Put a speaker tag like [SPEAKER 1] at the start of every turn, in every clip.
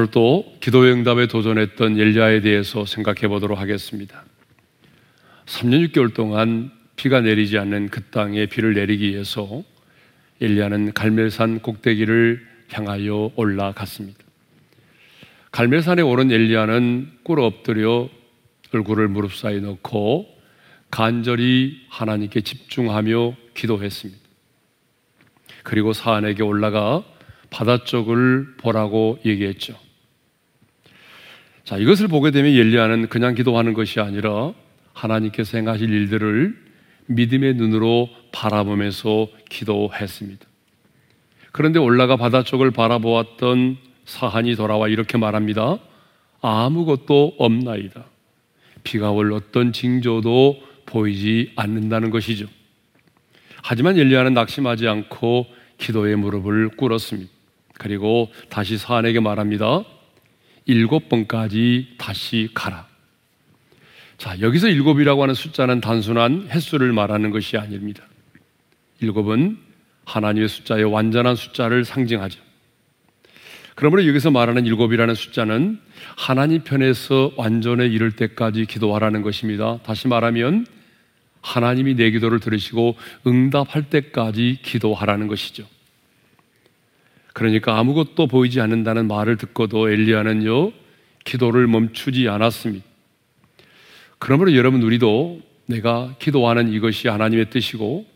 [SPEAKER 1] 오늘 또 기도의 응답에 도전했던 엘리야에 대해서 생각해 보도록 하겠습니다. 3년 6개월 동안 비가 내리지 않는 그 땅에 비를 내리기 위해서 엘리야는 갈멜산 꼭대기를 향하여 올라갔습니다. 갈멜산에 오른 엘리야는 꿇어 엎드려 얼굴을 무릎 사이 넣고 간절히 하나님께 집중하며 기도했습니다. 그리고 사안에게 올라가 바다 쪽을 보라고 얘기했죠. 자, 이것을 보게 되면 엘리야는 그냥 기도하는 것이 아니라 하나님께서 행하실 일들을 믿음의 눈으로 바라보면서 기도했습니다. 그런데 올라가 바다 쪽을 바라보았던 사한이 돌아와 이렇게 말합니다. 아무것도 없나이다. 비가 올 어떤 징조도 보이지 않는다는 것이죠. 하지만 엘리야는 낙심하지 않고 기도의 무릎을 꿇었습니다. 그리고 다시 사안에게 말합니다. 일곱 번까지 다시 가라. 자, 여기서 일곱이라고 하는 숫자는 단순한 횟수를 말하는 것이 아닙니다. 일곱은 하나님의 숫자의 완전한 숫자를 상징하죠. 그러므로 여기서 말하는 일곱이라는 숫자는 하나님 편에서 완전에 이를 때까지 기도하라는 것입니다. 다시 말하면 하나님이 내 기도를 들으시고 응답할 때까지 기도하라는 것이죠. 그러니까 아무것도 보이지 않는다는 말을 듣고도 엘리야는요, 기도를 멈추지 않았습니다. 그러므로 여러분, 우리도 내가 기도하는 이것이 하나님의 뜻이고,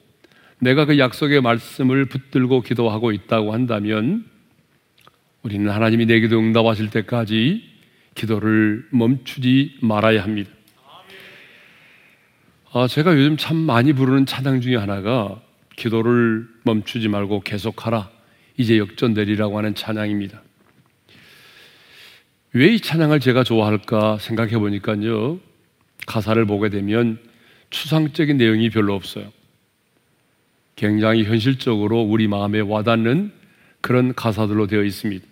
[SPEAKER 1] 내가 그 약속의 말씀을 붙들고 기도하고 있다고 한다면, 우리는 하나님이 내 기도 응답하실 때까지 기도를 멈추지 말아야 합니다. 아, 제가 요즘 참 많이 부르는 찬양 중에 하나가 기도를 멈추지 말고 계속하라. 이제 역전되리라고 하는 찬양입니다. 왜 이 찬양을 제가 좋아할까 생각해 보니까요. 가사를 보게 되면 추상적인 내용이 별로 없어요. 굉장히 현실적으로 우리 마음에 와닿는 그런 가사들로 되어 있습니다.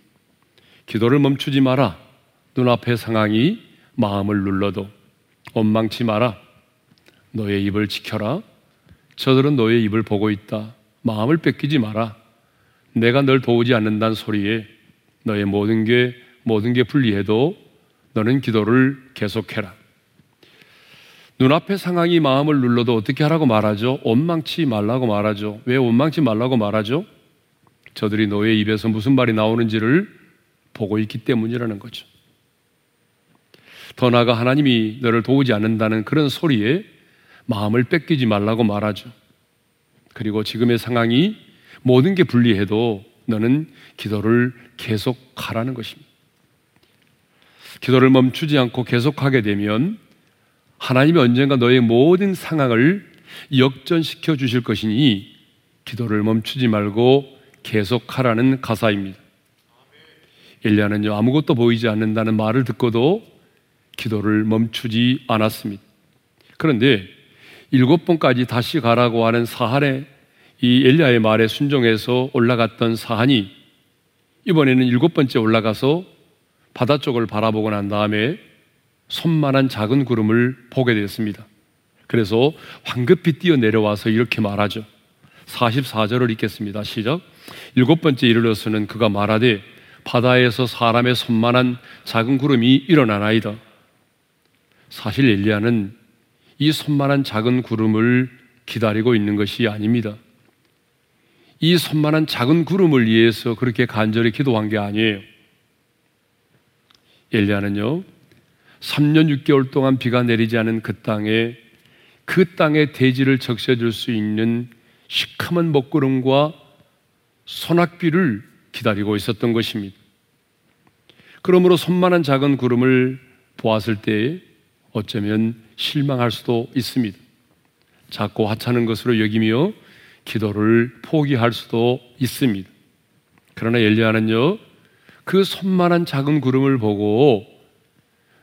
[SPEAKER 1] 기도를 멈추지 마라. 눈앞의 상황이 마음을 눌러도 원망치 마라. 너의 입을 지켜라. 저들은 너의 입을 보고 있다. 마음을 뺏기지 마라. 내가 널 도우지 않는다는 소리에 너의 모든 게 모든 게 불리해도 너는 기도를 계속해라. 눈앞의 상황이 마음을 눌러도 어떻게 하라고 말하죠? 원망치 말라고 말하죠. 왜 원망치 말라고 말하죠? 저들이 너의 입에서 무슨 말이 나오는지를 보고 있기 때문이라는 거죠. 더 나아가 하나님이 너를 도우지 않는다는 그런 소리에 마음을 뺏기지 말라고 말하죠. 그리고 지금의 상황이 모든 게 불리해도 너는 기도를 계속하라는 것입니다. 기도를 멈추지 않고 계속하게 되면 하나님이 언젠가 너의 모든 상황을 역전시켜 주실 것이니 기도를 멈추지 말고 계속하라는 가사입니다. 엘리야는요 아무것도 보이지 않는다는 말을 듣고도 기도를 멈추지 않았습니다. 그런데 일곱 번까지 다시 가라고 하는 사한의 이 엘리야의 말에 순종해서 올라갔던 사한이 이번에는 일곱 번째 올라가서 바다 쪽을 바라보고 난 다음에 손만한 작은 구름을 보게 되었습니다. 그래서 황급히 뛰어 내려와서 이렇게 말하죠. 44절을 읽겠습니다. 시작. 일곱 번째 이르러서는 그가 말하되 바다에서 사람의 손만한 작은 구름이 일어나나이다. 사실 엘리야는 이 손만한 작은 구름을 기다리고 있는 것이 아닙니다. 이 손만한 작은 구름을 위해서 그렇게 간절히 기도한 게 아니에요. 엘리야는요, 3년 6개월 동안 비가 내리지 않은 그 땅에 그 땅의 대지를 적셔줄 수 있는 시커먼 먹구름과 소낙비를 기다리고 있었던 것입니다. 그러므로 손만한 작은 구름을 보았을 때 어쩌면 실망할 수도 있습니다. 작고 하찮은 것으로 여기며 기도를 포기할 수도 있습니다. 그러나 엘리야는요, 그 손만한 작은 구름을 보고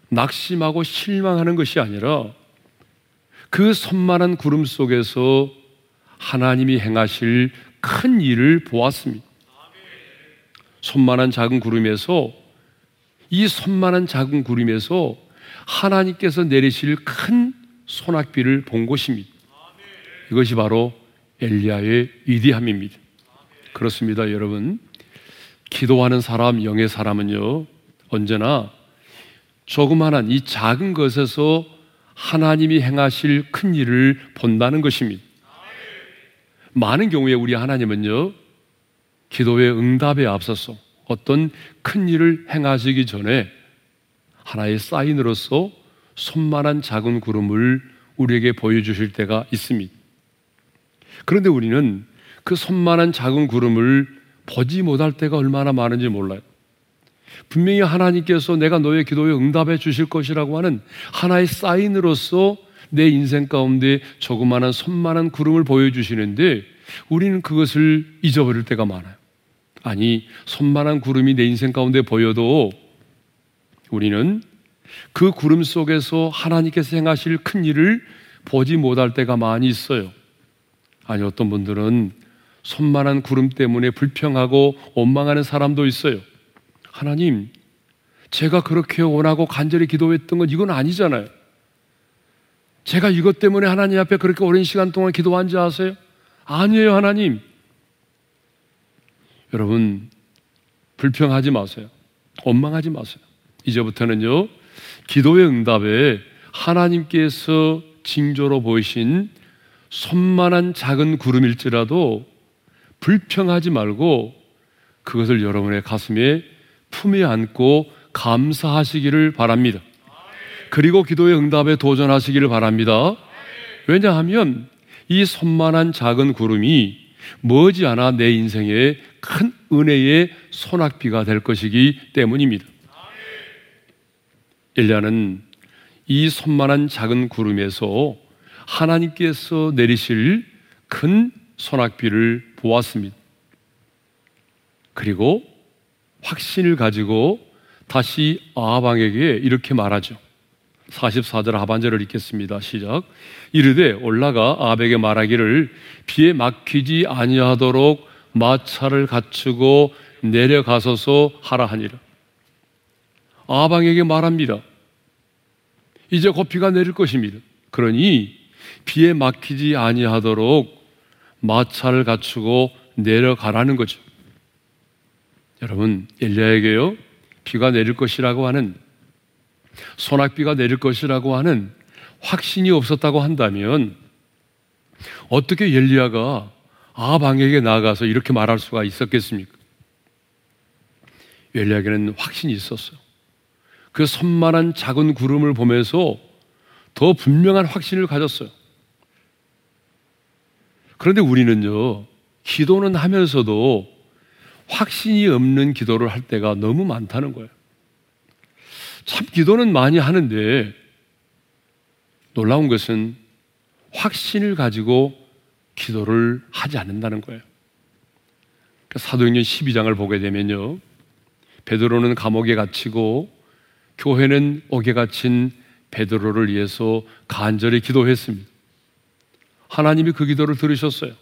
[SPEAKER 1] 낙심하고 실망하는 것이 아니라 그 손만한 구름 속에서 하나님이 행하실 큰 일을 보았습니다. 손만한 작은 구름에서 이 손만한 작은 구름에서 하나님께서 내리실 큰 소낙비를 본 것입니다. 이것이 바로 엘리야의 위대함입니다. 그렇습니다, 여러분. 기도하는 사람, 영의 사람은요, 언제나 조그만한 이 작은 것에서 하나님이 행하실 큰 일을 본다는 것입니다. 많은 경우에 우리 하나님은요, 기도의 응답에 앞서서 어떤 큰 일을 행하시기 전에 하나의 사인으로서 손만한 작은 구름을 우리에게 보여주실 때가 있습니다. 그런데 우리는 그 손만한 작은 구름을 보지 못할 때가 얼마나 많은지 몰라요. 분명히 하나님께서 내가 너의 기도에 응답해 주실 것이라고 하는 하나의 사인으로서 내 인생 가운데 조그마한 손만한 구름을 보여주시는데 우리는 그것을 잊어버릴 때가 많아요. 아니, 손만한 구름이 내 인생 가운데 보여도 우리는 그 구름 속에서 하나님께서 행하실 큰 일을 보지 못할 때가 많이 있어요. 아니, 어떤 분들은 손만한 구름 때문에 불평하고 원망하는 사람도 있어요. 하나님, 제가 그렇게 원하고 간절히 기도했던 건 이건 아니잖아요. 제가 이것 때문에 하나님 앞에 그렇게 오랜 시간 동안 기도한지 아세요? 아니에요, 하나님. 여러분, 불평하지 마세요. 원망하지 마세요. 이제부터는요, 기도의 응답에 하나님께서 징조로 보이신 손만한 작은 구름일지라도 불평하지 말고 그것을 여러분의 가슴에 품에 안고 감사하시기를 바랍니다. 그리고 기도의 응답에 도전하시기를 바랍니다. 왜냐하면 이 손만한 작은 구름이 머지않아 내 인생의 큰 은혜의 소낙비가 될 것이기 때문입니다. 엘리야는 이 손만한 작은 구름에서 하나님께서 내리실 큰 소낙비를 보았습니다. 그리고 확신을 가지고 다시 아방에게 이렇게 말하죠. 44절 하반절을 읽겠습니다. 시작. 이르되 올라가 아합에게 말하기를 비에 막히지 아니하도록 마차를 갖추고 내려가서서 하라 하니라. 아방에게 말합니다. 이제 곧 비가 내릴 것입니다. 그러니 비에 막히지 아니하도록 마차를 갖추고 내려가라는 거죠. 여러분, 엘리야에게요. 비가 내릴 것이라고 하는 소낙비가 내릴 것이라고 하는 확신이 없었다고 한다면 어떻게 엘리야가 아방에게 나아가서 이렇게 말할 수가 있었겠습니까? 엘리야에게는 확신이 있었어요. 그 선만한 작은 구름을 보면서 더 분명한 확신을 가졌어요. 그런데 우리는요, 기도는 하면서도 확신이 없는 기도를 할 때가 너무 많다는 거예요. 참 기도는 많이 하는데 놀라운 것은 확신을 가지고 기도를 하지 않는다는 거예요. 그러니까 사도행전 12장을 보게 되면요. 베드로는 감옥에 갇히고 교회는 옥에 갇힌 베드로를 위해서 간절히 기도했습니다. 하나님이 그 기도를 들으셨어요.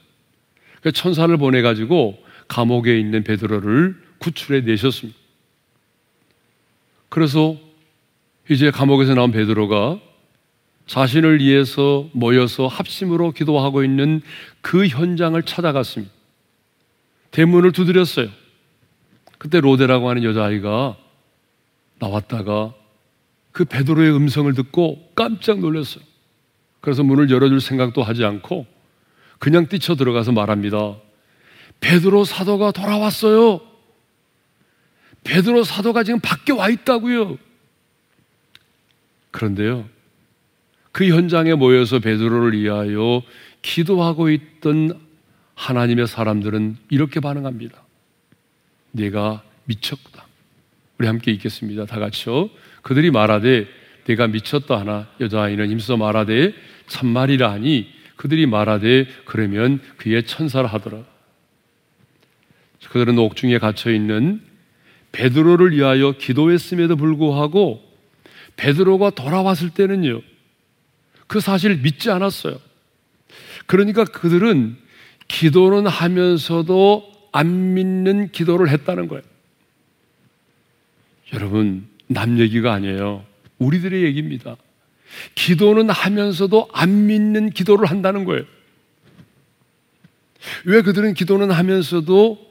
[SPEAKER 1] 그 천사를 보내 가지고 감옥에 있는 베드로를 구출해 내셨습니다. 그래서 이제 감옥에서 나온 베드로가 자신을 위해서 모여서 합심으로 기도하고 있는 그 현장을 찾아갔습니다. 대문을 두드렸어요. 그때 로데라고 하는 여자아이가 나왔다가 그 베드로의 음성을 듣고 깜짝 놀랐어요. 그래서 문을 열어줄 생각도 하지 않고 그냥 뛰쳐 들어가서 말합니다. 베드로 사도가 돌아왔어요. 베드로 사도가 지금 밖에 와 있다고요. 그런데요. 그 현장에 모여서 베드로를 위하여 기도하고 있던 하나님의 사람들은 이렇게 반응합니다. 내가 미쳤다. 우리 함께 읽겠습니다. 다 같이요. 그들이 말하되 내가 미쳤다 하나 여자아이는 힘써 말하되 참말이라 하니 그들이 말하되 그러면 그의 천사라 하더라. 그들은 옥중에 갇혀 있는 베드로를 위하여 기도했음에도 불구하고 베드로가 돌아왔을 때는요. 그 사실을 믿지 않았어요. 그러니까 그들은 기도는 하면서도 안 믿는 기도를 했다는 거예요. 여러분, 남 얘기가 아니에요. 우리들의 얘기입니다. 기도는 하면서도 안 믿는 기도를 한다는 거예요. 왜 그들은 기도는 하면서도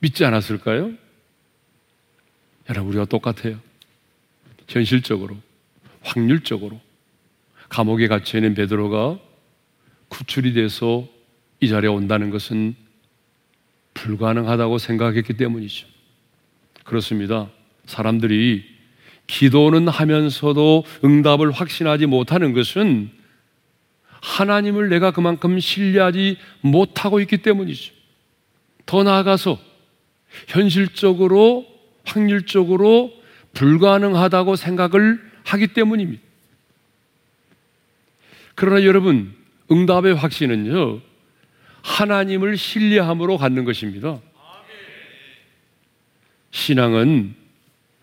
[SPEAKER 1] 믿지 않았을까요? 여러분, 우리가 똑같아요. 현실적으로, 확률적으로 감옥에 갇혀 있는 베드로가 구출이 돼서 이 자리에 온다는 것은 불가능하다고 생각했기 때문이죠. 그렇습니다. 사람들이 기도는 하면서도 응답을 확신하지 못하는 것은 하나님을 내가 그만큼 신뢰하지 못하고 있기 때문이죠. 더 나아가서 현실적으로, 확률적으로 불가능하다고 생각을 하기 때문입니다. 그러나 여러분, 응답의 확신은요, 하나님을 신뢰함으로 갖는 것입니다. 신앙은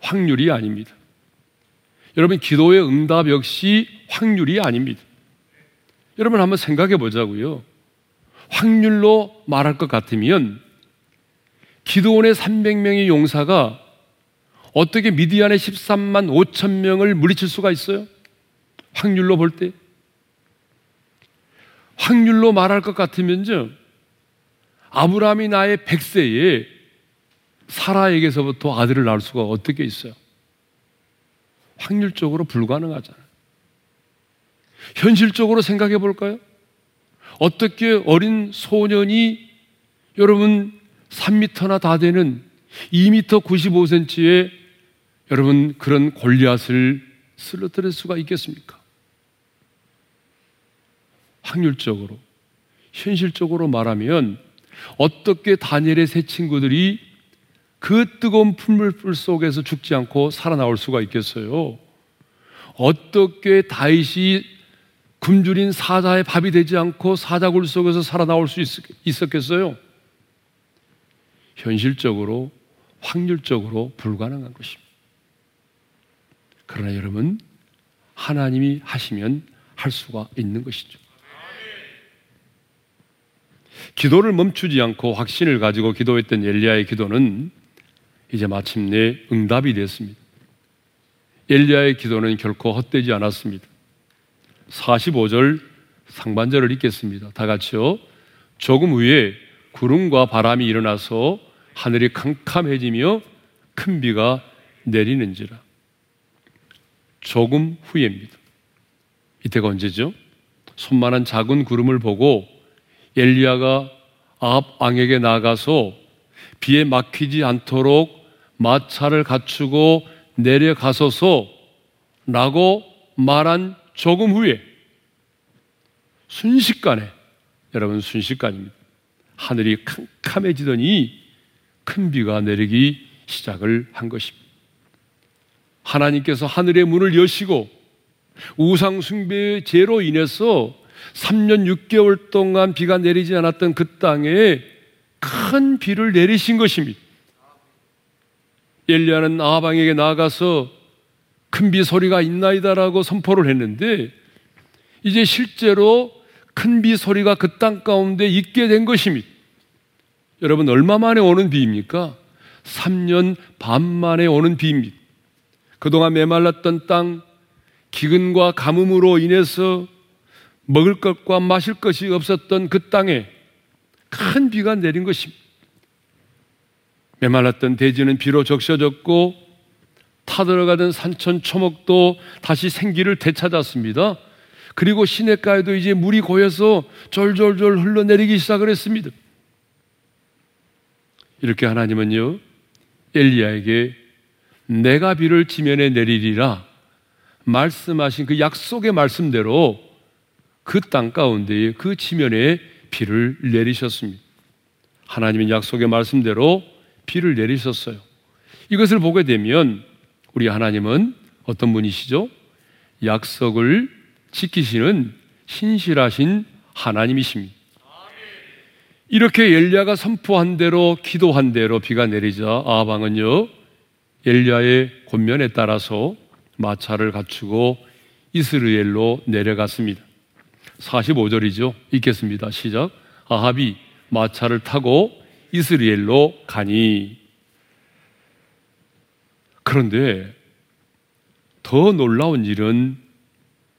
[SPEAKER 1] 확률이 아닙니다. 여러분, 기도의 응답 역시 확률이 아닙니다. 여러분, 한번 생각해 보자고요. 확률로 말할 것 같으면 기도원의 300명의 용사가 어떻게 미디안의 13만 5천 명을 물리칠 수가 있어요? 확률로 볼 때. 확률로 말할 것 같으면요. 아브라함이 나의 100세에 사라에게서부터 아들을 낳을 수가 어떻게 있어요? 확률적으로 불가능하잖아요. 현실적으로 생각해 볼까요? 어떻게 어린 소년이 여러분 3미터나 다 되는 2미터 95cm의 여러분 그런 골리앗을 쓰러뜨릴 수가 있겠습니까? 확률적으로 현실적으로 말하면 어떻게 다니엘의 세 친구들이 그 뜨거운 풀물불 속에서 죽지 않고 살아나올 수가 있겠어요? 어떻게 다윗이 굶주린 사자의 밥이 되지 않고 사자굴 속에서 살아나올 수 있었겠어요? 현실적으로, 확률적으로 불가능한 것입니다. 그러나 여러분, 하나님이 하시면 할 수가 있는 것이죠. 기도를 멈추지 않고 확신을 가지고 기도했던 엘리야의 기도는 이제 마침내 응답이 됐습니다. 엘리야의 기도는 결코 헛되지 않았습니다. 45절 상반절을 읽겠습니다. 다 같이요. 조금 후에 구름과 바람이 일어나서 하늘이 캄캄해지며 큰 비가 내리는지라. 조금 후에입니다. 이때가 언제죠? 손만한 작은 구름을 보고 엘리야가 아합 왕에게 나가서 비에 막히지 않도록 마차를 갖추고 내려가소서 라고 말한 조금 후에 순식간에 여러분 순식간입니다. 하늘이 캄캄해지더니 큰 비가 내리기 시작을 한 것입니다. 하나님께서 하늘의 문을 여시고 우상 숭배의 죄로 인해서 3년 6개월 동안 비가 내리지 않았던 그 땅에 큰 비를 내리신 것입니다. 엘리야는 아방에게 나가서 큰 비 소리가 있나이다라고 선포를 했는데 이제 실제로 큰 비 소리가 그 땅 가운데 있게 된 것입니다. 여러분 얼마 만에 오는 비입니까? 3년 반 만에 오는 비입니다. 그동안 메말랐던 땅 기근과 가뭄으로 인해서 먹을 것과 마실 것이 없었던 그 땅에 큰 비가 내린 것입니다. 메말랐던 대지는 비로 적셔졌고 타들어가던 산천 초목도 다시 생기를 되찾았습니다. 그리고 시냇가에도 이제 물이 고여서 졸졸졸 흘러내리기 시작을 했습니다. 이렇게 하나님은요, 엘리야에게 내가 비를 지면에 내리리라 말씀하신 그 약속의 말씀대로 그 땅 가운데에 그 지면에 비를 내리셨습니다. 하나님의 약속의 말씀대로 비를 내리셨어요. 이것을 보게 되면 우리 하나님은 어떤 분이시죠? 약속을 지키시는 신실하신 하나님이십니다. 이렇게 엘리야가 선포한 대로 기도한 대로 비가 내리자 아방은요 엘리야의 권면에 따라서 마차를 갖추고 이스라엘로 내려갔습니다. 45절이죠. 읽겠습니다. 시작. 아합이 마차를 타고 이스라엘로 가니. 그런데 더 놀라운 일은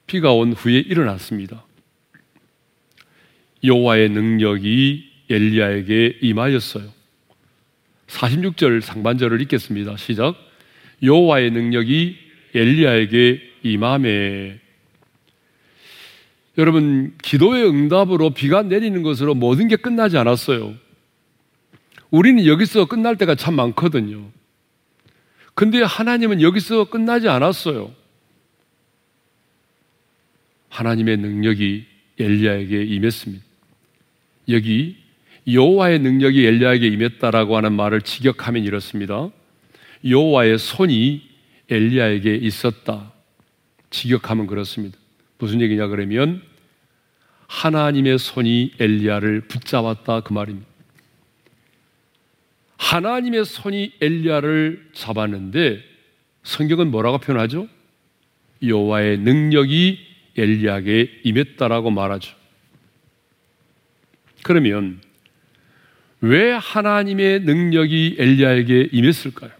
[SPEAKER 1] 비가 온 후에 일어났습니다. 여호와의 능력이 엘리야에게 임하였어요. 46절 상반절을 읽겠습니다. 시작. 여호와의 능력이 엘리야에게 임함에 여러분 기도의 응답으로 비가 내리는 것으로 모든 게 끝나지 않았어요. 우리는 여기서 끝날 때가 참 많거든요. 근데 하나님은 여기서 끝나지 않았어요. 하나님의 능력이 엘리야에게 임했습니다. 여기 여호와의 능력이 엘리야에게 임했다라고 하는 말을 직역하면 이렇습니다. 여호와의 손이 엘리야에게 있었다. 직역하면 그렇습니다. 무슨 얘기냐 그러면 하나님의 손이 엘리야를 붙잡았다 그 말입니다. 하나님의 손이 엘리야를 잡았는데 성경은 뭐라고 표현하죠? 여호와의 능력이 엘리야에게 임했다라고 말하죠. 그러면 왜 하나님의 능력이 엘리야에게 임했을까요?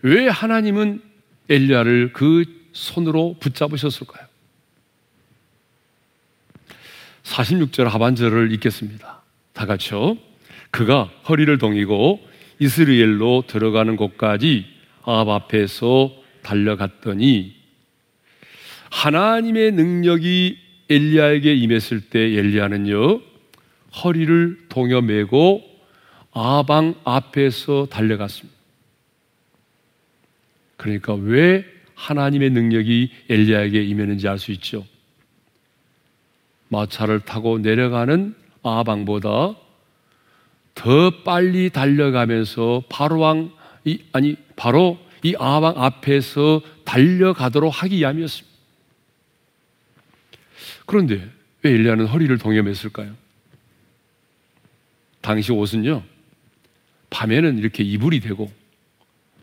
[SPEAKER 1] 왜 하나님은 엘리야를 그 손으로 붙잡으셨을까요? 46절 하반절을 읽겠습니다. 다 같이요. 그가 허리를 동이고 이스라엘로 들어가는 곳까지 아합 앞에서 달려갔더니 하나님의 능력이 엘리야에게 임했을 때 엘리야는요 허리를 동여 매고 아방 앞에서 달려갔습니다. 그러니까 왜 하나님의 능력이 엘리야에게 임했는지 알 수 있죠. 마차를 타고 내려가는 아방보다 더 빨리 달려가면서 바로 왕, 이, 아니, 바로 이 아방 앞에서 달려가도록 하기 위함이었습니다. 그런데 왜 엘리야는 허리를 동여맸을까요? 당시 옷은요, 밤에는 이렇게 이불이 되고,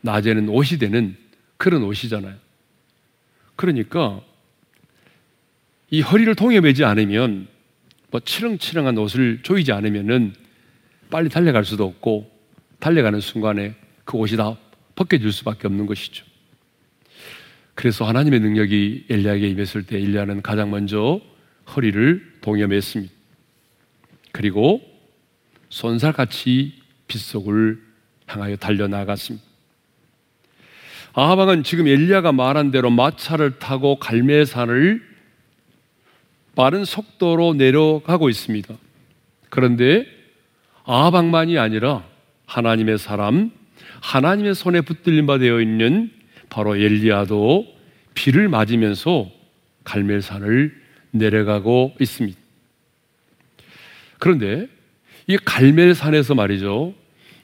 [SPEAKER 1] 낮에는 옷이 되는 그런 옷이잖아요. 그러니까, 이 허리를 동여매지 않으면, 뭐 치렁치렁한 옷을 조이지 않으면은 빨리 달려갈 수도 없고, 달려가는 순간에 그 옷이 다 벗겨질 수밖에 없는 것이죠. 그래서 하나님의 능력이 엘리야에게 임했을 때 엘리야는 가장 먼저 허리를 동여맸습니다. 그리고 손살같이 빗속을 향하여 달려나갔습니다. 아하방은 지금 엘리야가 말한 대로 마차를 타고 갈매산을 빠른 속도로 내려가고 있습니다. 그런데 아하방만이 아니라 하나님의 사람, 하나님의 손에 붙들림 바 되어 있는 바로 엘리야도 비를 맞으면서 갈멜산을 내려가고 있습니다. 그런데 이 갈멜산에서 말이죠.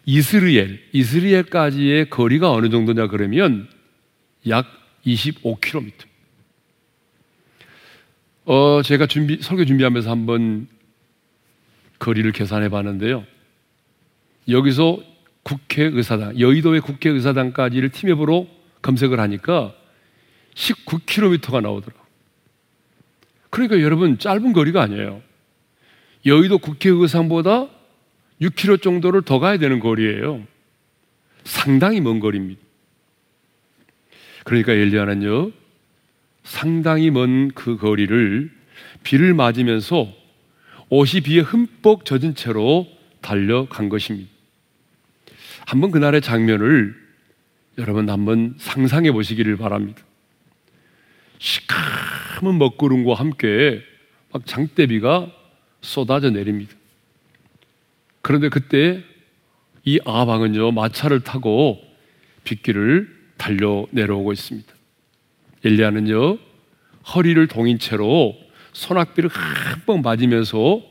[SPEAKER 1] 이스라엘, 이스라엘까지의 거리가 어느 정도냐 그러면 약 25km. 어, 제가 준비, 설교 준비하면서 한번 거리를 계산해 봤는데요. 여기서 국회의사당, 여의도의 국회의사당까지를 팀앱으로 검색을 하니까 19km가 나오더라고요. 그러니까 여러분 짧은 거리가 아니에요. 여의도 국회의상보다 6km 정도를 더 가야 되는 거리예요. 상당히 먼 거리입니다. 그러니까 엘리야는요, 상당히 먼 그 거리를 비를 맞으면서 옷이 비에 흠뻑 젖은 채로 달려간 것입니다. 한번 그날의 장면을 여러분 한번 상상해 보시기를 바랍니다. 시커먼 먹구름과 함께 막 장대비가 쏟아져 내립니다. 그런데 그때 이 아방은요, 마차를 타고 빗길을 달려 내려오고 있습니다. 엘리야는요, 허리를 동인 채로 소낙비를 한번 맞으면서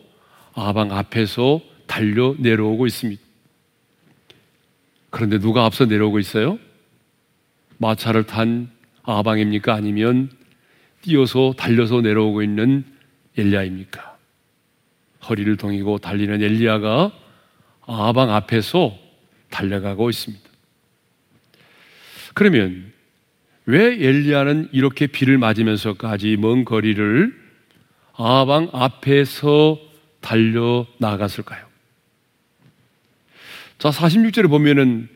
[SPEAKER 1] 아방 앞에서 달려 내려오고 있습니다. 그런데 누가 앞서 내려오고 있어요? 마차를 탄 아방입니까? 아니면 뛰어서 달려서 내려오고 있는 엘리야입니까? 허리를 동이고 달리는 엘리야가 아방 앞에서 달려가고 있습니다. 그러면 왜 엘리야는 이렇게 비를 맞으면서까지 먼 거리를 아방 앞에서 달려 나갔을까요? 자, 46절에 보면은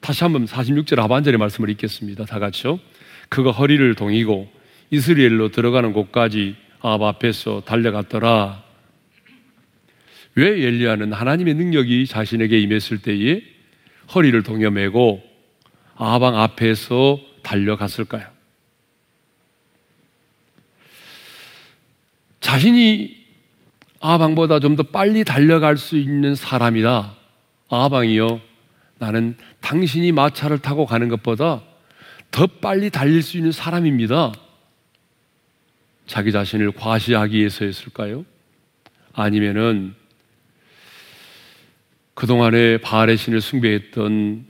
[SPEAKER 1] 다시 한번 46절 하반절의 말씀을 읽겠습니다. 다 같이요. 그가 허리를 동이고 이스라엘로 들어가는 곳까지 아합 앞에서 달려갔더라. 왜 엘리야는 하나님의 능력이 자신에게 임했을 때에 허리를 동여매고 아방 앞에서 달려갔을까요? 자신이 아방보다 좀 더 빨리 달려갈 수 있는 사람이다. 아방이요. 나는 당신이 마차를 타고 가는 것보다 더 빨리 달릴 수 있는 사람입니다. 자기 자신을 과시하기 위해서였을까요? 아니면은 그동안에 바알의 신을 숭배했던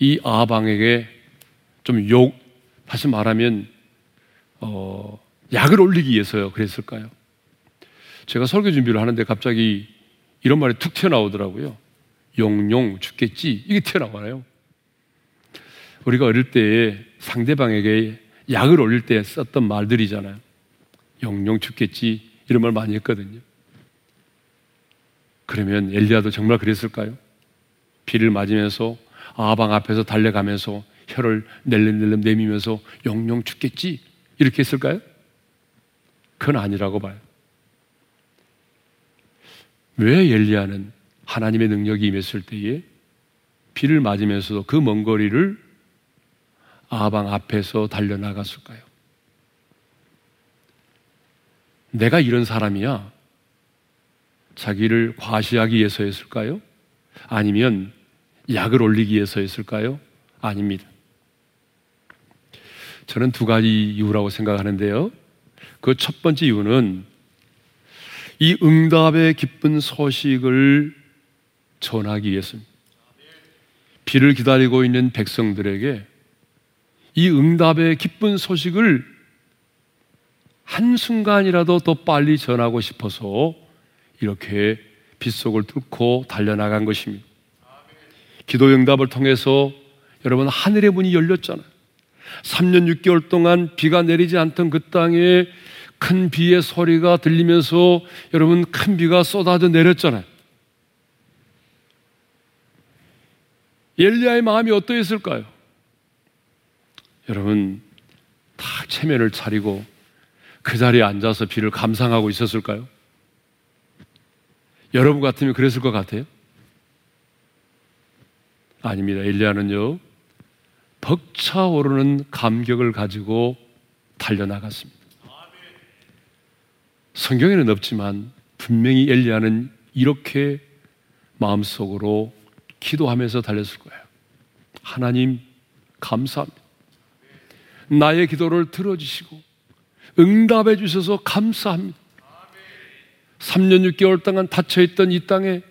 [SPEAKER 1] 이 아방에게 좀 욕, 다시 말하면, 어, 약을 올리기 위해서요. 그랬을까요? 제가 설교 준비를 하는데 갑자기 이런 말이 툭 튀어나오더라고요. 용용 죽겠지. 이게 튀어나와요. 우리가 어릴 때 상대방에게 약을 올릴 때 썼던 말들이잖아요. 용용 죽겠지. 이런 말 많이 했거든요. 그러면 엘리야도 정말 그랬을까요? 비를 맞으면서 아방 앞에서 달려가면서 혀를 낼름낼름 내미면서 영영 죽겠지 이렇게 했을까요? 그건 아니라고 봐요. 왜 엘리야는 하나님의 능력이 임했을 때에 비를 맞으면서도 그 먼 거리를 아방 앞에서 달려나갔을까요? 내가 이런 사람이야. 자기를 과시하기 위해서였을까요? 아니면 약을 올리기 위해서였을까요? 아닙니다. 저는 두 가지 이유라고 생각하는데요. 그 첫 번째 이유는 이 응답의 기쁜 소식을 전하기 위해서입니다. 비를 기다리고 있는 백성들에게 이 응답의 기쁜 소식을 한순간이라도 더 빨리 전하고 싶어서 이렇게 빗속을 뚫고 달려나간 것입니다. 기도 응답을 통해서 여러분 하늘의 문이 열렸잖아요. 3년 6개월 동안 비가 내리지 않던 그 땅에 큰 비의 소리가 들리면서 여러분 큰 비가 쏟아져 내렸잖아요. 엘리야의 마음이 어떠했을까요? 여러분 다 체면을 차리고 그 자리에 앉아서 비를 감상하고 있었을까요? 여러분 같으면 그랬을 것 같아요? 아닙니다. 엘리야는요, 벅차오르는 감격을 가지고 달려나갔습니다. 성경에는 없지만 분명히 엘리야는 이렇게 마음속으로 기도하면서 달렸을 거예요. 하나님, 감사합니다. 나의 기도를 들어주시고 응답해 주셔서 감사합니다. 3년 6개월 동안 닫혀있던 이 땅에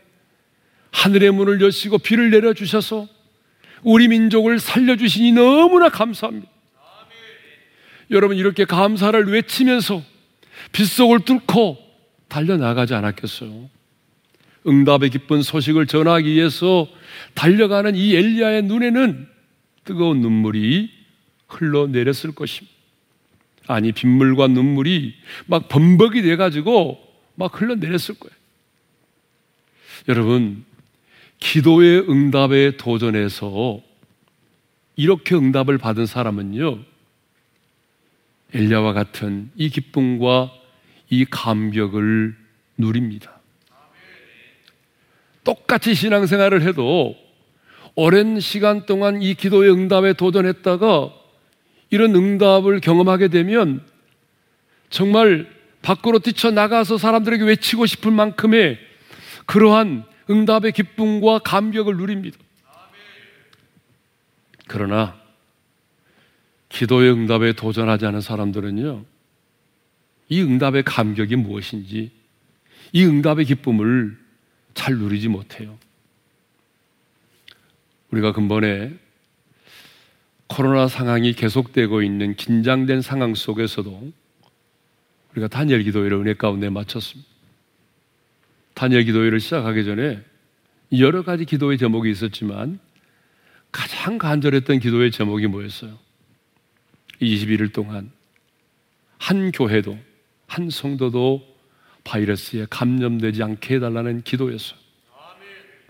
[SPEAKER 1] 하늘의 문을 여시고 비를 내려주셔서 우리 민족을 살려주시니 너무나 감사합니다. 여러분, 이렇게 감사를 외치면서 빗속을 뚫고 달려나가지 않았겠어요? 응답의 기쁜 소식을 전하기 위해서 달려가는 이 엘리야의 눈에는 뜨거운 눈물이 흘러내렸을 것입니다. 아니, 빗물과 눈물이 막 범벅이 돼 가지고 막 흘러내렸을 거예요. 여러분, 기도의 응답에 도전해서 이렇게 응답을 받은 사람은요, 엘리야와 같은 이 기쁨과 이 감격을 누립니다. 똑같이 신앙생활을 해도 오랜 시간 동안 이 기도의 응답에 도전했다가 이런 응답을 경험하게 되면 정말 밖으로 뛰쳐나가서 사람들에게 외치고 싶을 만큼의 그러한 응답의 기쁨과 감격을 누립니다. 그러나 기도의 응답에 도전하지 않은 사람들은요, 이 응답의 감격이 무엇인지, 이 응답의 기쁨을 잘 누리지 못해요. 우리가 근본에 코로나 상황이 계속되고 있는 긴장된 상황 속에서도 우리가 단열 기도회를 은혜 가운데 마쳤습니다. 단열 기도회를 시작하기 전에 여러 가지 기도의 제목이 있었지만 가장 간절했던 기도의 제목이 뭐였어요? 21일 동안 한 교회도 한 성도도 바이러스에 감염되지 않게 해달라는 기도였어요.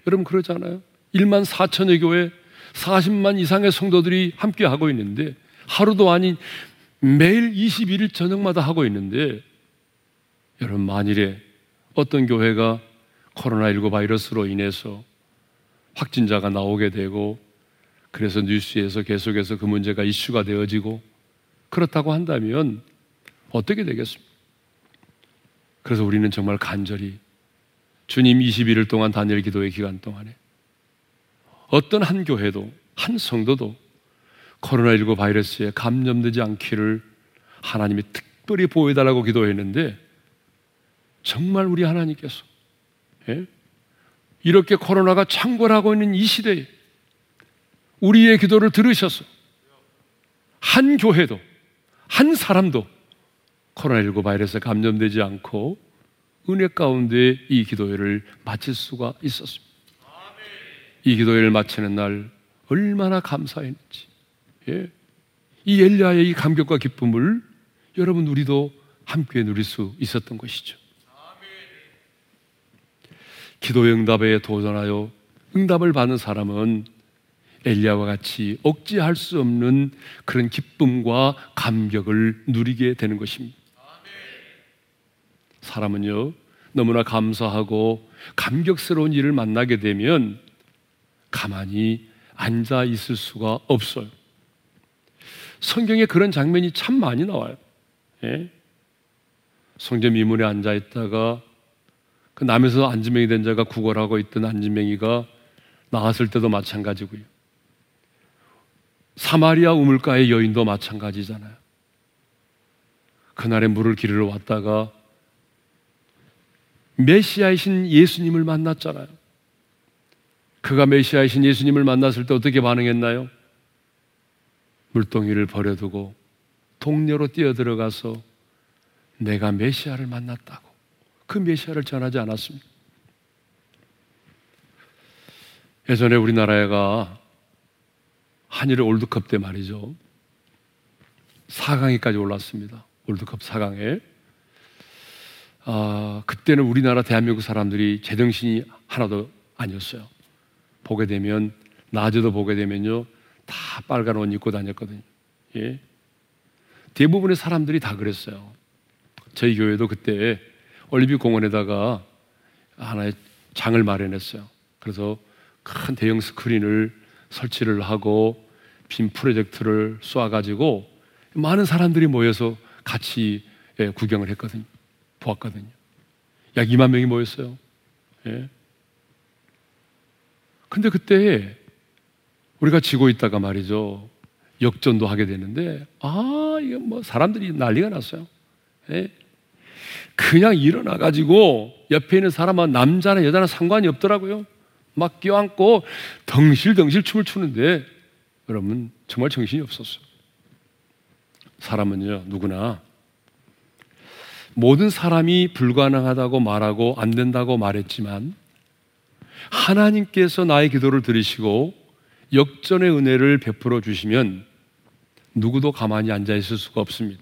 [SPEAKER 1] 여러분 그러잖아요. 1만 4천여 교회 40만 이상의 성도들이 함께 하고 있는데 하루도 아닌 매일 21일 저녁마다 하고 있는데 여러분 만일에 어떤 교회가 코로나19 바이러스로 인해서 확진자가 나오게 되고 그래서 뉴스에서 계속해서 그 문제가 이슈가 되어지고 그렇다고 한다면 어떻게 되겠습니까? 그래서 우리는 정말 간절히 주님 21일 동안 단일 기도의 기간 동안에 어떤 한 교회도 한 성도도 코로나19 바이러스에 감염되지 않기를 하나님이 특별히 보호해달라고 기도했는데 정말 우리 하나님께서 예? 이렇게 코로나가 창궐하고 있는 이 시대에 우리의 기도를 들으셔서 한 교회도 한 사람도 코로나19 바이러스에 감염되지 않고 은혜 가운데 이 기도회를 마칠 수가 있었습니다. 이 기도회를 마치는 날 얼마나 감사했는지. 예. 이 엘리야의 이 감격과 기쁨을 여러분 우리도 함께 누릴 수 있었던 것이죠. 기도 응답에 도전하여 응답을 받는 사람은 엘리야와 같이 억제할 수 없는 그런 기쁨과 감격을 누리게 되는 것입니다. 사람은요, 너무나 감사하고 감격스러운 일을 만나게 되면 가만히 앉아 있을 수가 없어요. 성경에 그런 장면이 참 많이 나와요. 예? 성전 미문에 앉아 있다가 그 남에서 안지명이 된 자가 구걸하고 있던 안지명이가 나왔을 때도 마찬가지고요. 사마리아 우물가의 여인도 마찬가지잖아요. 그날에 물을 기르러 왔다가 메시아이신 예수님을 만났잖아요. 그가 메시아이신 예수님을 만났을 때 어떻게 반응했나요? 물동이를 버려두고 동료로 뛰어들어가서 내가 메시아를 만났다고 그 메시아를 전하지 않았습니다. 예전에 우리나라가 한일의 올드컵 때 말이죠. 4강에까지 올랐습니다. 올드컵 4강에. 아, 그때는 우리나라 대한민국 사람들이 제정신이 하나도 아니었어요. 보게 되면 낮에도 보게 되면요 다 빨간 옷 입고 다녔거든요. 예. 대부분의 사람들이 다 그랬어요. 저희 교회도 그때 올림픽 공원에다가 하나의 장을 마련했어요. 그래서 큰 대형 스크린을 설치를 하고 빔 프로젝트를 쏴가지고 많은 사람들이 모여서 같이 예, 구경을 했거든요. 보았거든요. 약 2만 명이 모였어요. 예. 근데 그때 우리가 지고 있다가 말이죠. 역전도 하게 되는데, 아, 이게 뭐 사람들이 난리가 났어요. 예? 그냥 일어나가지고 옆에 있는 사람은 남자나 여자나 상관이 없더라고요. 막 껴안고 덩실덩실 춤을 추는데, 여러분, 정말 정신이 없었어요. 사람은요, 누구나 모든 사람이 불가능하다고 말하고 안 된다고 말했지만 하나님께서 나의 기도를 들으시고 역전의 은혜를 베풀어 주시면 누구도 가만히 앉아 있을 수가 없습니다.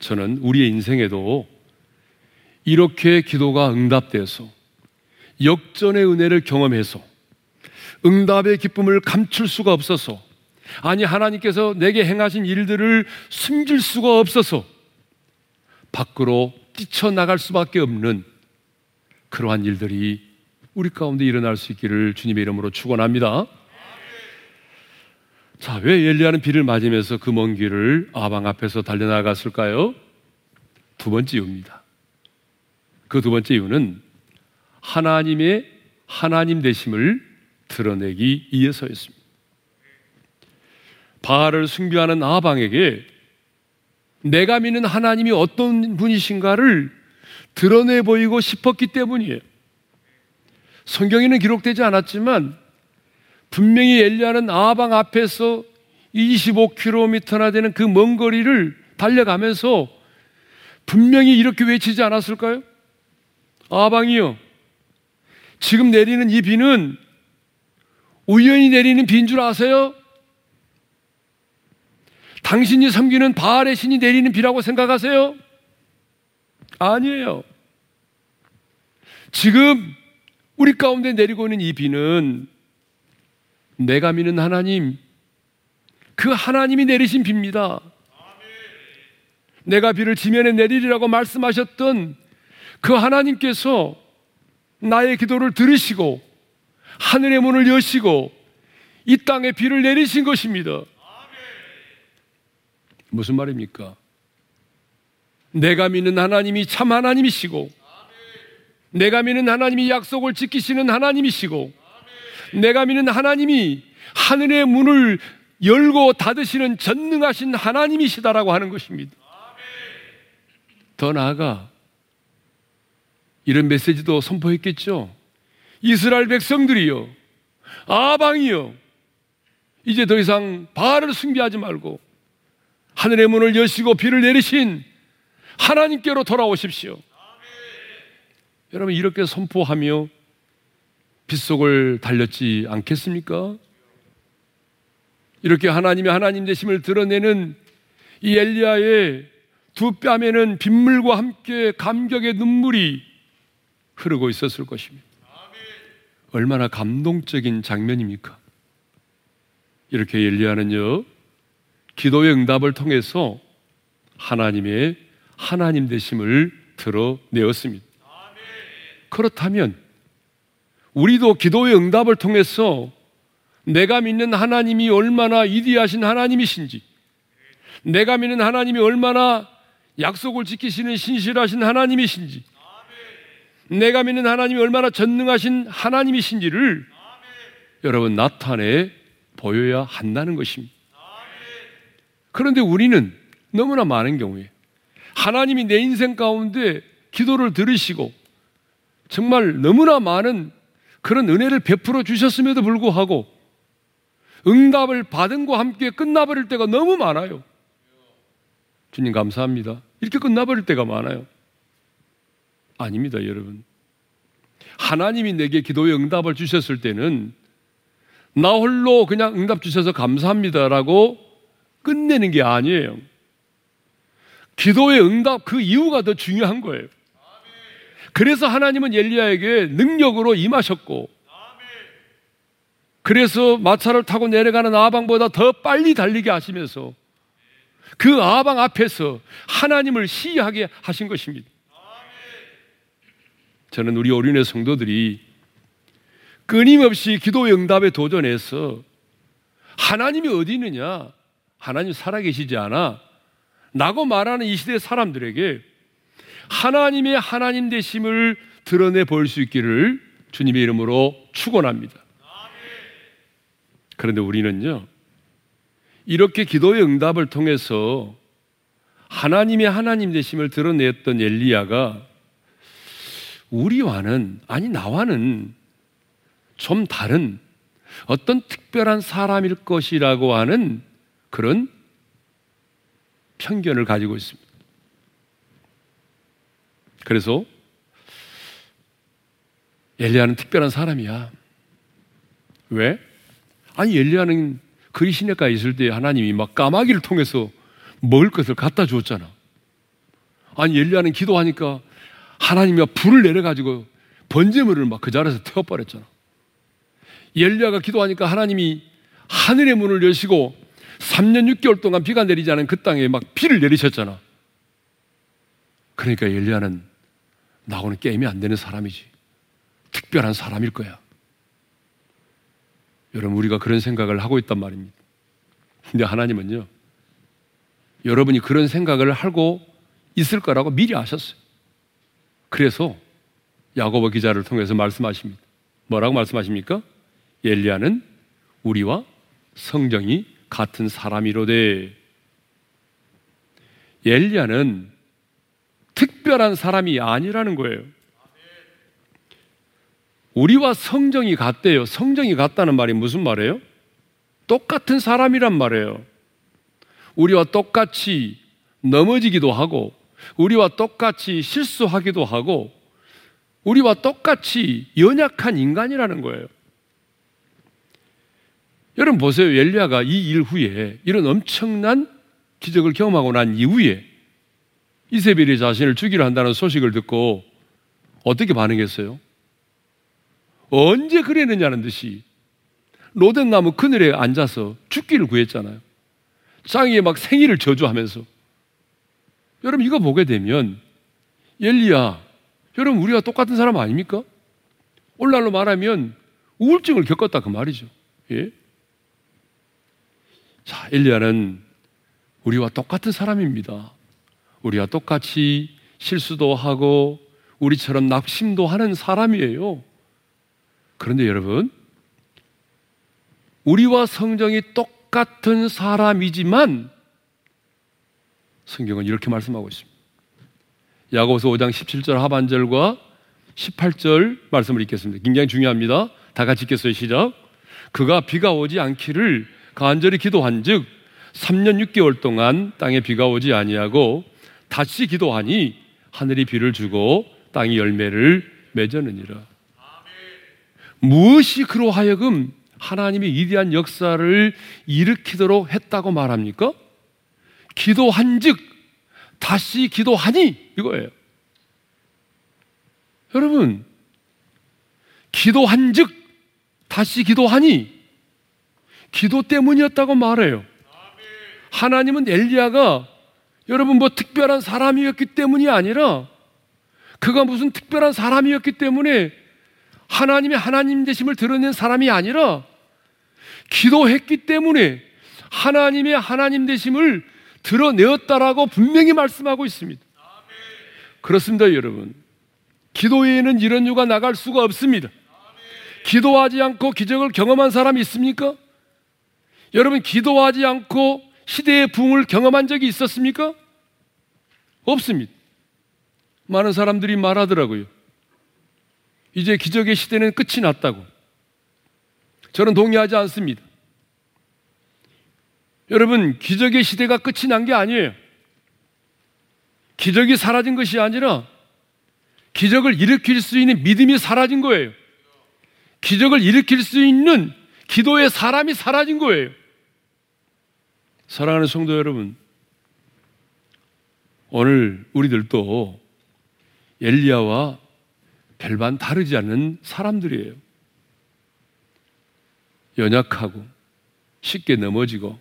[SPEAKER 1] 저는 우리의 인생에도 이렇게 기도가 응답돼서 역전의 은혜를 경험해서 응답의 기쁨을 감출 수가 없어서 아니 하나님께서 내게 행하신 일들을 숨길 수가 없어서 밖으로 뛰쳐나갈 수밖에 없는 그러한 일들이 우리 가운데 일어날 수 있기를 주님의 이름으로 축원합니다. 자, 왜 엘리야는 비를 맞으면서 그 먼 길을 아방 앞에서 달려나갔을까요? 두 번째 이유입니다. 그 두 번째 이유는 하나님의 하나님 되심을 드러내기 위해서였습니다. 바알을 숭배하는 아방에게 내가 믿는 하나님이 어떤 분이신가를 드러내 보이고 싶었기 때문이에요. 성경에는 기록되지 않았지만 분명히 엘리야는 아방 앞에서 25km나 되는 그 먼 거리를 달려가면서 분명히 이렇게 외치지 않았을까요? 아방이요. 지금 내리는 이 비는 우연히 내리는 비인 줄 아세요? 당신이 섬기는 바알의 신이 내리는 비라고 생각하세요? 아니에요. 지금 우리 가운데 내리고 있는 이 비는 내가 믿는 하나님, 그 하나님이 내리신 비입니다. 내가 비를 지면에 내리리라고 말씀하셨던 그 하나님께서 나의 기도를 들으시고 하늘의 문을 여시고 이 땅에 비를 내리신 것입니다. 무슨 말입니까? 내가 믿는 하나님이 참 하나님이시고, 내가 믿는 하나님이 약속을 지키시는 하나님이시고, 내가 믿는 하나님이 하늘의 문을 열고 닫으시는 전능하신 하나님이시다라고 하는 것입니다. 더 나아가 이런 메시지도 선포했겠죠. 이스라엘 백성들이요, 아방이요, 이제 더 이상 바알을 숭배하지 말고 하늘의 문을 여시고 비를 내리신 하나님께로 돌아오십시오. 여러분 이렇게 선포하며 빗속을 달렸지 않겠습니까? 이렇게 하나님의 하나님 되심을 드러내는 이 엘리야의 두 뺨에는 빗물과 함께 감격의 눈물이 흐르고 있었을 것입니다. 얼마나 감동적인 장면입니까? 이렇게 엘리야는요, 기도의 응답을 통해서 하나님의 하나님 되심을 드러내었습니다. 그렇다면 우리도 기도의 응답을 통해서 내가 믿는 하나님이 얼마나 위대하신 하나님이신지, 내가 믿는 하나님이 얼마나 약속을 지키시는 신실하신 하나님이신지, 내가 믿는 하나님이 얼마나 전능하신 하나님이신지를 여러분 나타내 보여야 한다는 것입니다. 그런데 우리는 너무나 많은 경우에 하나님이 내 인생 가운데 기도를 들으시고 정말 너무나 많은 그런 은혜를 베풀어 주셨음에도 불구하고 응답을 받은 과 함께 끝나버릴 때가 너무 많아요. 주님 감사합니다. 이렇게 끝나버릴 때가 많아요. 아닙니다, 여러분. 하나님이 내게 기도의 응답을 주셨을 때는 나 홀로 그냥 응답 주셔서 감사합니다라고 끝내는 게 아니에요. 기도의 응답 그 이유가 더 중요한 거예요. 그래서 하나님은 엘리야에게 능력으로 임하셨고 그래서 마차를 타고 내려가는 아방보다 더 빨리 달리게 하시면서 그 아방 앞에서 하나님을 시하게 하신 것입니다. 저는 우리 어린애 성도들이 끊임없이 기도 응답에 도전해서 하나님이 어디 있느냐? 하나님 살아계시지 않아? 라고 말하는 이 시대 사람들에게 하나님의 하나님 되심을 드러내 볼 수 있기를 주님의 이름으로 축원합니다. 그런데 우리는요, 이렇게 기도의 응답을 통해서 하나님의 하나님 되심을 드러냈던 엘리야가 우리와는, 아니, 나와는 좀 다른 어떤 특별한 사람일 것이라고 하는 그런 편견을 가지고 있습니다. 그래서 엘리야는 특별한 사람이야. 왜? 아니 엘리야는 그리 시내가에 있을 때 하나님이 막 까마귀를 통해서 먹을 것을 갖다 주었잖아. 아니 엘리야는 기도하니까 하나님이 불을 내려 가지고 번제물을 막 그 자리에서 태워 버렸잖아. 엘리야가 기도하니까 하나님이 하늘의 문을 여시고 3년 6개월 동안 비가 내리지 않은 그 땅에 막 비를 내리셨잖아. 그러니까 엘리야는 나하고는 게임이 안 되는 사람이지. 특별한 사람일 거야. 여러분, 우리가 그런 생각을 하고 있단 말입니다. 근데 하나님은요, 여러분이 그런 생각을 하고 있을 거라고 미리 아셨어요. 그래서 야고보 기자를 통해서 말씀하십니다. 뭐라고 말씀하십니까? 엘리야는 우리와 성정이 같은 사람이로되 엘리야는 특별한 사람이 아니라는 거예요. 우리와 성정이 같대요. 성정이 같다는 말이 무슨 말이에요? 똑같은 사람이란 말이에요. 우리와 똑같이 넘어지기도 하고, 우리와 똑같이 실수하기도 하고, 우리와 똑같이 연약한 인간이라는 거예요. 여러분 보세요. 엘리야가 이 일 후에 이런 엄청난 기적을 경험하고 난 이후에 이세벨이 자신을 죽이려 한다는 소식을 듣고 어떻게 반응했어요? 언제 그랬느냐는 듯이 로덴 나무 그늘에 앉아서 죽기를 구했잖아요. 짱이에 막 생일을 저주하면서. 여러분 이거 보게 되면 엘리야, 여러분 우리가 똑같은 사람 아닙니까? 오늘날로 말하면 우울증을 겪었다 그 말이죠. 예? 자, 엘리야는 우리와 똑같은 사람입니다. 우리와 똑같이 실수도 하고 우리처럼 낙심도 하는 사람이에요. 그런데 여러분, 우리와 성정이 똑같은 사람이지만 성경은 이렇게 말씀하고 있습니다. 야고보서 5장 17절 하반절과 18절 말씀을 읽겠습니다. 굉장히 중요합니다. 다 같이 읽겠어요. 시작. 그가 비가 오지 않기를 간절히 기도한즉 3년 6개월 동안 땅에 비가 오지 아니하고 다시 기도하니 하늘이 비를 주고 땅이 열매를 맺었느니라. 무엇이 그로 하여금 하나님의 위대한 역사를 일으키도록 했다고 말합니까? 기도한즉 다시 기도하니 이거예요. 여러분, 기도한즉 다시 기도하니 기도 때문이었다고 말해요. 하나님은 엘리야가 여러분 뭐 특별한 사람이었기 때문이 아니라 그가 무슨 특별한 사람이었기 때문에 하나님의 하나님 되심을 드러낸 사람이 아니라 기도했기 때문에 하나님의 하나님 되심을 드러내었다라고 분명히 말씀하고 있습니다. 그렇습니다, 여러분. 기도 외에는 이런 유가 나갈 수가 없습니다. 기도하지 않고 기적을 경험한 사람이 있습니까? 여러분, 기도하지 않고 시대의 붕을 경험한 적이 있었습니까? 없습니다. 많은 사람들이 말하더라고요. 이제 기적의 시대는 끝이 났다고. 저는 동의하지 않습니다. 여러분, 기적의 시대가 끝이 난 게 아니에요. 기적이 사라진 것이 아니라 기적을 일으킬 수 있는 믿음이 사라진 거예요. 기적을 일으킬 수 있는 기도의 사람이 사라진 거예요. 사랑하는 성도 여러분, 오늘 우리들도 엘리야와 별반 다르지 않은 사람들이에요. 연약하고 쉽게 넘어지고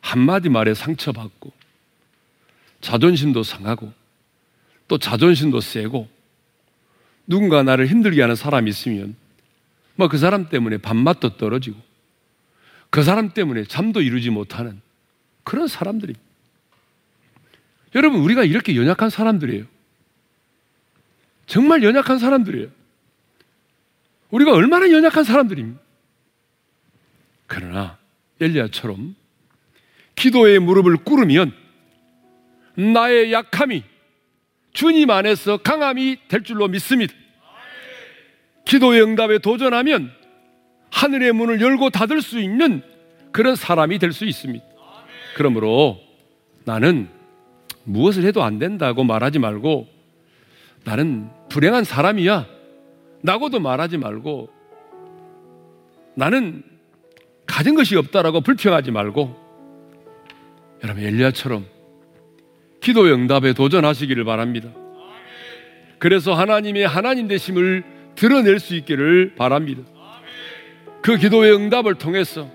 [SPEAKER 1] 한마디 말에 상처받고 자존심도 상하고 또 자존심도 세고 누군가 나를 힘들게 하는 사람이 있으면 뭐 그 사람 때문에 밥맛도 떨어지고 그 사람 때문에 잠도 이루지 못하는 그런 사람들이 여러분 우리가 이렇게 연약한 사람들이에요. 정말 연약한 사람들이에요. 우리가 얼마나 연약한 사람들입니까? 그러나 엘리야처럼 기도의 무릎을 꿇으면 나의 약함이 주님 안에서 강함이 될 줄로 믿습니다. 기도의 응답에 도전하면 하늘의 문을 열고 닫을 수 있는 그런 사람이 될 수 있습니다. 그러므로 나는 무엇을 해도 안 된다고 말하지 말고 나는 불행한 사람이야. 라고도 말하지 말고 나는 가진 것이 없다라고 불평하지 말고 여러분 엘리야처럼 기도 응답에 도전하시기를 바랍니다. 그래서 하나님의 하나님 되심을 드러낼 수 있기를 바랍니다. 그 기도의 응답을 통해서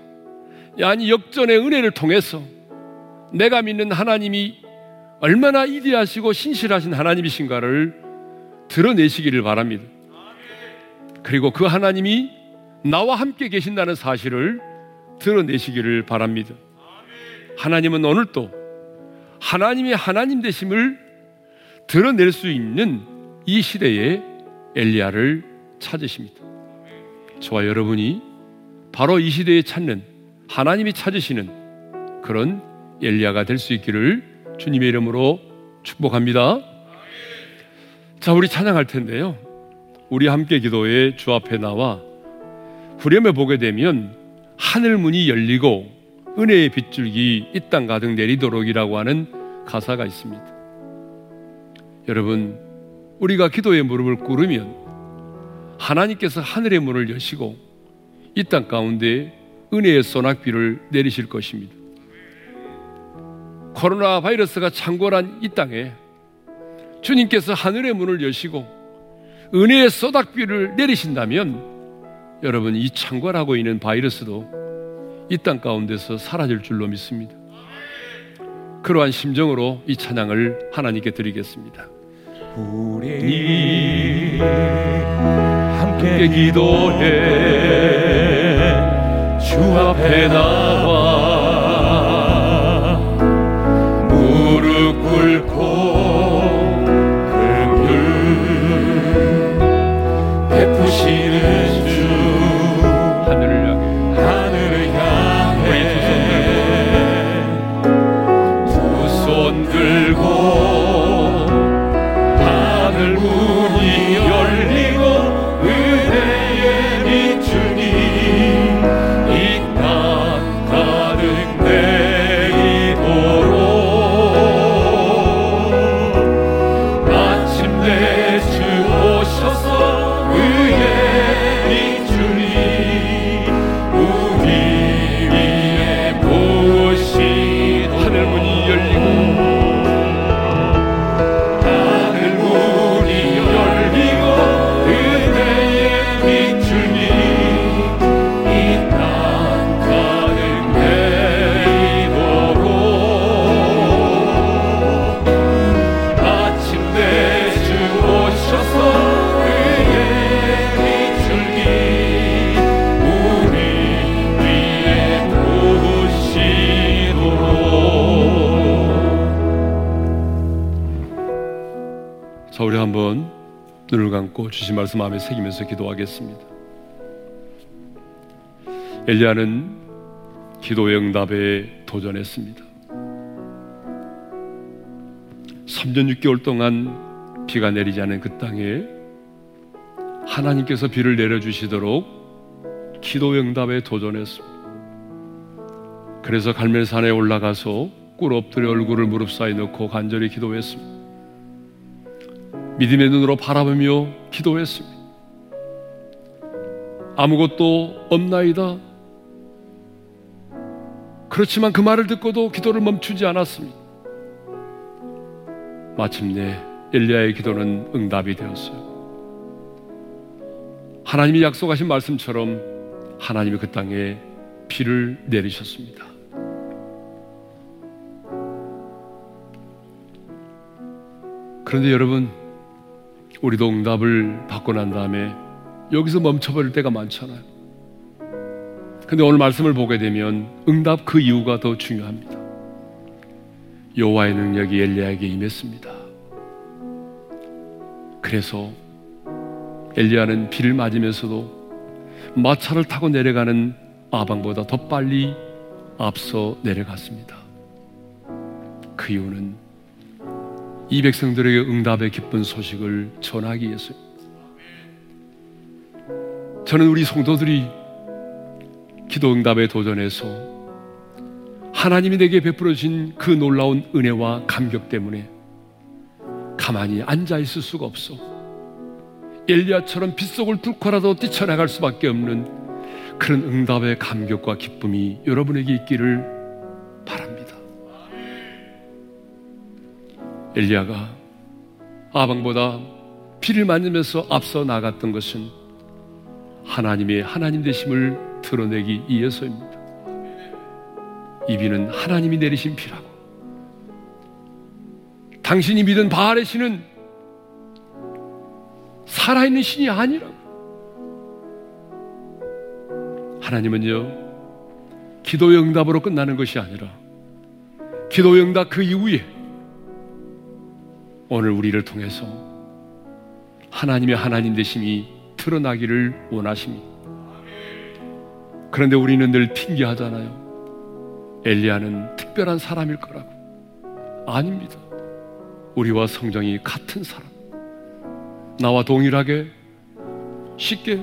[SPEAKER 1] 아니 역전의 은혜를 통해서 내가 믿는 하나님이 얼마나 위대하시고 신실하신 하나님이신가를 드러내시기를 바랍니다. 그리고 그 하나님이 나와 함께 계신다는 사실을 드러내시기를 바랍니다. 하나님은 오늘도 하나님의 하나님 되심을 드러낼 수 있는 이 시대에 엘리야를 찾으십니다. 저와 여러분이 바로 이 시대에 찾는 하나님이 찾으시는 그런 엘리야가 될 수 있기를 주님의 이름으로 축복합니다. 자, 우리 찬양할 텐데요. 우리 함께 기도에 주 앞에 나와 후렴에 보게 되면 하늘 문이 열리고 은혜의 빗줄기 이 땅 가득 내리도록이라고 하는 가사가 있습니다. 여러분, 우리가 기도의 무릎을 꿇으면 하나님께서 하늘의 문을 여시고 이 땅 가운데 은혜의 소낙비를 내리실 것입니다. 코로나 바이러스가 창궐한 이 땅에 주님께서 하늘의 문을 여시고 은혜의 소닥비를 내리신다면 여러분 이 창궐하고 있는 바이러스도 이 땅 가운데서 사라질 줄로 믿습니다. 그러한 심정으로 이 찬양을 하나님께 드리겠습니다.
[SPEAKER 2] 우리 함께 기도해. 주 앞에 나와 무릎 꿇고 그 긍휼 베푸시는
[SPEAKER 1] 말씀 마음에 새기면서 기도하겠습니다. 엘리야는 기도의 응답에 도전했습니다. 3년 6개월 동안 비가 내리지 않은 그 땅에 하나님께서 비를 내려주시도록 기도의 응답에 도전했습니다. 그래서 갈멜산에 올라가서 꿇 엎드려 얼굴을 무릎 사이 넣고 간절히 기도했습니다. 믿음의 눈으로 바라보며 기도했습니다. 아무것도 없나이다. 그렇지만 그 말을 듣고도 기도를 멈추지 않았습니다. 마침내 엘리야의 기도는 응답이 되었어요. 하나님이 약속하신 말씀처럼 하나님이 그 땅에 비를 내리셨습니다. 그런데 여러분, 우리도 응답을 받고 난 다음에 여기서 멈춰버릴 때가 많잖아요. 근데 오늘 말씀을 보게 되면 응답 그 이유가 더 중요합니다. 여호와의 능력이 엘리야에게 임했습니다. 그래서 엘리야는 비를 맞으면서도 마차를 타고 내려가는 아방보다 더 빨리 앞서 내려갔습니다. 그 이유는 이 백성들에게 응답의 기쁜 소식을 전하기 위해서입니다. 저는 우리 성도들이 기도 응답에 도전해서 하나님이 내게 베풀어 주신 그 놀라운 은혜와 감격 때문에 가만히 앉아 있을 수가 없어. 엘리야처럼 빗속을 뚫고라도 뛰쳐나갈 수밖에 없는 그런 응답의 감격과 기쁨이 여러분에게 있기를 엘리야가 아방보다 비를 맞으면서 앞서 나갔던 것은 하나님의 하나님 되심을 드러내기 위해서입니다. 이 비는 하나님이 내리신 비라고. 당신이 믿은 바알의 신은 살아있는 신이 아니라고. 하나님은요, 기도의 응답으로 끝나는 것이 아니라, 기도의 응답 그 이후에, 오늘 우리를 통해서 하나님의 하나님 되심이 드러나기를 원하십니다. 그런데 우리는 늘 핑계하잖아요. 엘리야는 특별한 사람일 거라고. 아닙니다. 우리와 성정이 같은 사람. 나와 동일하게 쉽게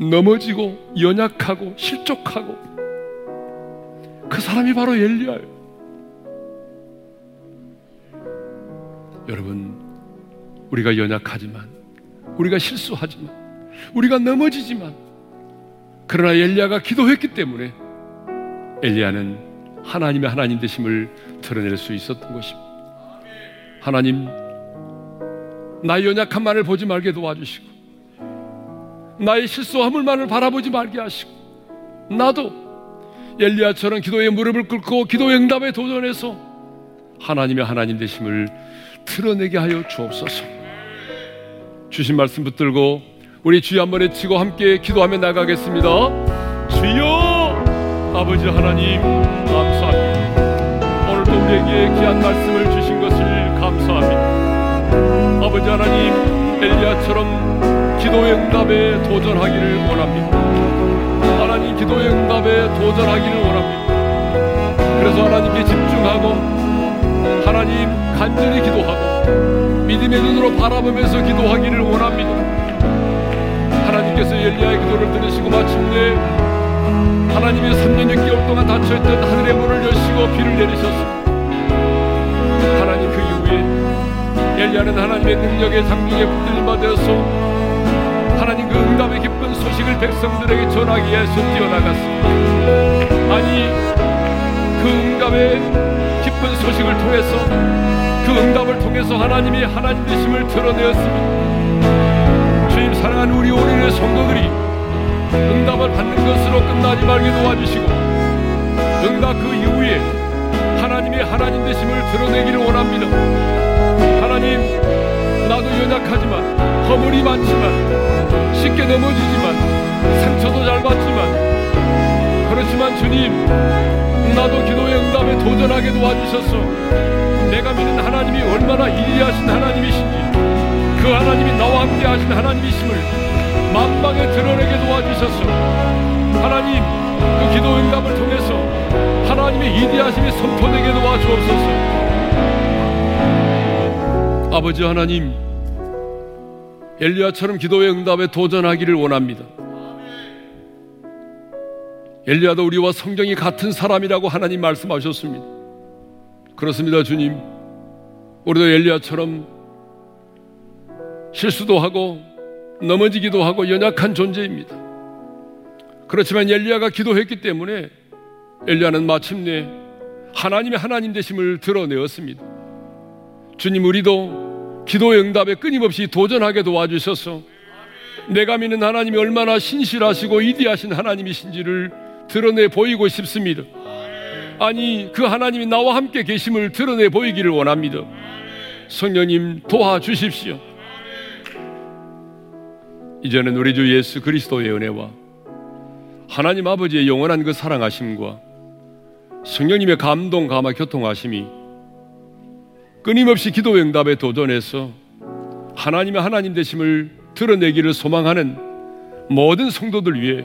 [SPEAKER 1] 넘어지고 연약하고 실족하고 그 사람이 바로 엘리야예요. 여러분, 우리가 연약하지만 우리가 실수하지만 우리가 넘어지지만 그러나 엘리야가 기도했기 때문에 엘리야는 하나님의 하나님 되심을 드러낼 수 있었던 것입니다. 하나님, 나의 연약함만을 보지 말게 도와주시고, 나의 실수함을만을 바라보지 말게 하시고, 나도 엘리야처럼 기도의 무릎을 꿇고 기도의 응답에 도전해서 하나님의 하나님 되심을 드러내게 하여 주옵소서. 주신 말씀 붙들고 우리 주여 한번 외치고 함께 기도하며 나가겠습니다. 주여 아버지 하나님 감사합니다. 오늘도 우리에게 귀한 말씀을 주신 것을 감사합니다. 아버지 하나님 엘리야처럼 기도의 응답에 도전하기를 원합니다. 하나님 기도의 응답에 도전하기를 원합니다. 그래서 하나님께 집중하고 하나님 간절히 기도하고 믿음의 눈으로 바라보면서 기도하기를 원합니다. 하나님께서 엘리야의 기도를 들으시고 마침내 하나님이 3년 6개월 동안 닫혀있던 하늘의 문을 여시고 비를 내리셨습니다. 하나님 그 이후에 엘리야는 하나님의 능력의 장중에 붙들림 받아서 하나님 그 응답의 기쁜 소식을 백성들에게 전하기 위해서 뛰어나갔습니다. 아니 그 응답의 기쁜 소식을 통해서 그 응답을 통해서 하나님이 하나님 되심을 드러내었습니다. 주님 사랑하는 우리 오륜의 성도들이 응답을 받는 것으로 끝나지 말게 도와주시고 응답 그 이후에 하나님의 하나님 되심을 드러내기를 원합니다. 하나님 나도 연약하지만 허물이 많지만 쉽게 넘어지지만 상처도 잘 받지만 그렇지만 주님 나도 기도의 응답에 도전하게 도와주셨소. 내가 믿는 하나님이 얼마나 이리하신 하나님이신지 그 하나님이 나와 함께 하신 하나님이심을 만방에 드러내게 도와주셨소. 하나님 그 기도 응답을 통해서 하나님의 이디하심이 선포되게 도와주옵소서. 아버지 하나님 엘리야처럼 기도의 응답에 도전하기를 원합니다. 엘리야도 우리와 성경이 같은 사람이라고 하나님 말씀하셨습니다. 그렇습니다, 주님. 우리도 엘리야처럼 실수도 하고 넘어지기도 하고 연약한 존재입니다. 그렇지만 엘리야가 기도했기 때문에 엘리야는 마침내 하나님의 하나님 되심을 드러내었습니다. 주님 우리도 기도의 응답에 끊임없이 도전하게 도와주셔서 내가 믿는 하나님이 얼마나 신실하시고 이디하신 하나님이신지를 드러내 보이고 싶습니다. 아니 그 하나님이 나와 함께 계심을 드러내 보이기를 원합니다. 성령님 도와주십시오. 이제는 우리 주 예수 그리스도의 은혜와 하나님 아버지의 영원한 그 사랑하심과 성령님의 감동 감화 교통하심이 끊임없이 기도 응답에 도전해서 하나님의 하나님 되심을 드러내기를 소망하는 모든 성도들 위해